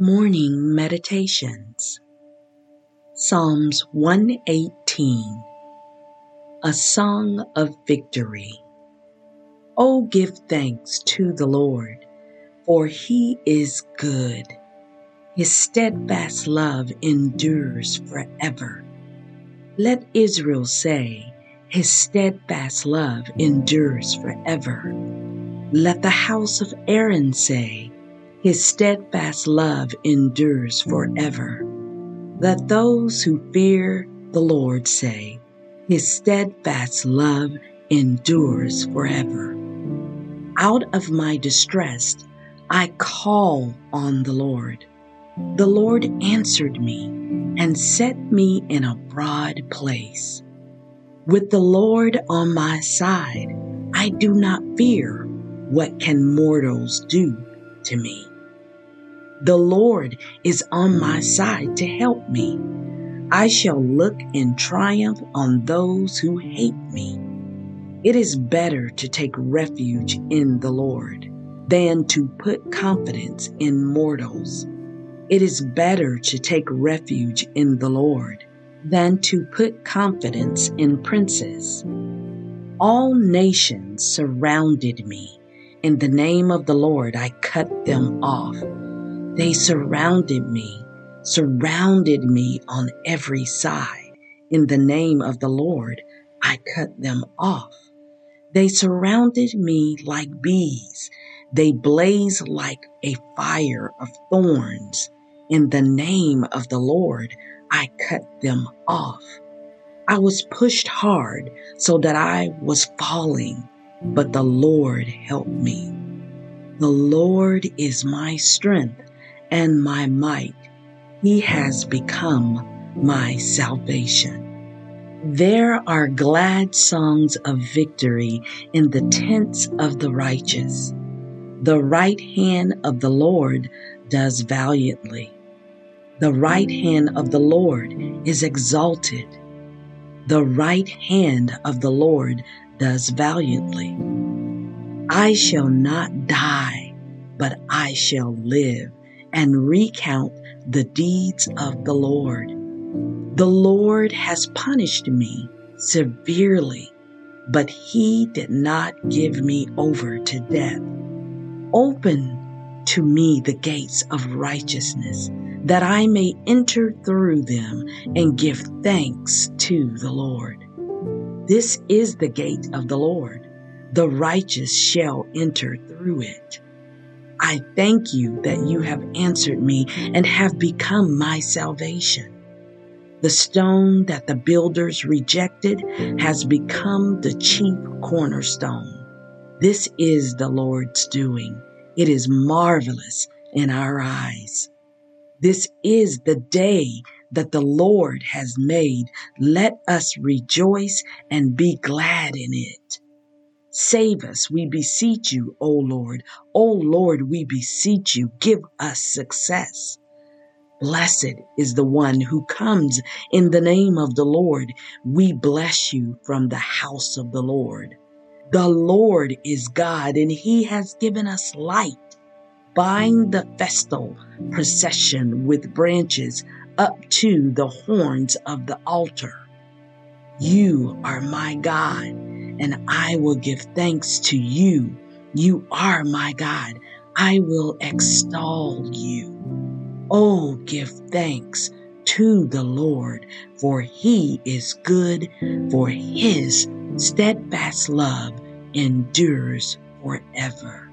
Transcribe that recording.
Morning Meditations Psalms 118 A Song of Victory. Oh, give thanks to the Lord, for he is good. His steadfast love endures forever. Let Israel say, His steadfast love endures forever. Let the house of Aaron say, his steadfast love endures forever. Let those who fear the Lord say, His steadfast love endures forever. Out of my distress, I call on the Lord. The Lord answered me and set me in a broad place. With the Lord on my side, I do not fear what can mortals do to me. The Lord is on my side to help me. I shall look in triumph on those who hate me. It is better to take refuge in the Lord than to put confidence in mortals. It is better to take refuge in the Lord than to put confidence in princes. All nations surrounded me. In the name of the Lord, I cut them off. They surrounded me, surrounded me on every side. In the name of the Lord, I cut them off. They surrounded me like bees. They blaze like a fire of thorns. In the name of the Lord, I cut them off. I was pushed hard so that I was falling, but the Lord helped me. The Lord is my strength and my might. He has become my salvation. There are glad songs of victory in the tents of the righteous. The right hand of the Lord does valiantly. The right hand of the Lord is exalted. The right hand of the Lord does valiantly. I shall not die, but I shall live and recount the deeds of the Lord. The Lord has punished me severely, but he did not give me over to death. Open to me the gates of righteousness, that I may enter through them and give thanks to the Lord. This is the gate of the Lord. The righteous shall enter through it. I thank you that you have answered me and have become my salvation. The stone that the builders rejected has become the chief cornerstone. This is the Lord's doing. It is marvelous in our eyes. This is the day that the Lord has made. Let us rejoice and be glad in it. Save us, we beseech you, O Lord. O Lord, we beseech you, give us success. Blessed is the one who comes in the name of the Lord. We bless you from the house of the Lord. The Lord is God, and he has given us light. Bind the festal procession with branches up to the horns of the altar. You are my God and I will give thanks to you. You are my God. I will extol you. Oh, give thanks to the Lord, for he is good, for his steadfast love endures forever.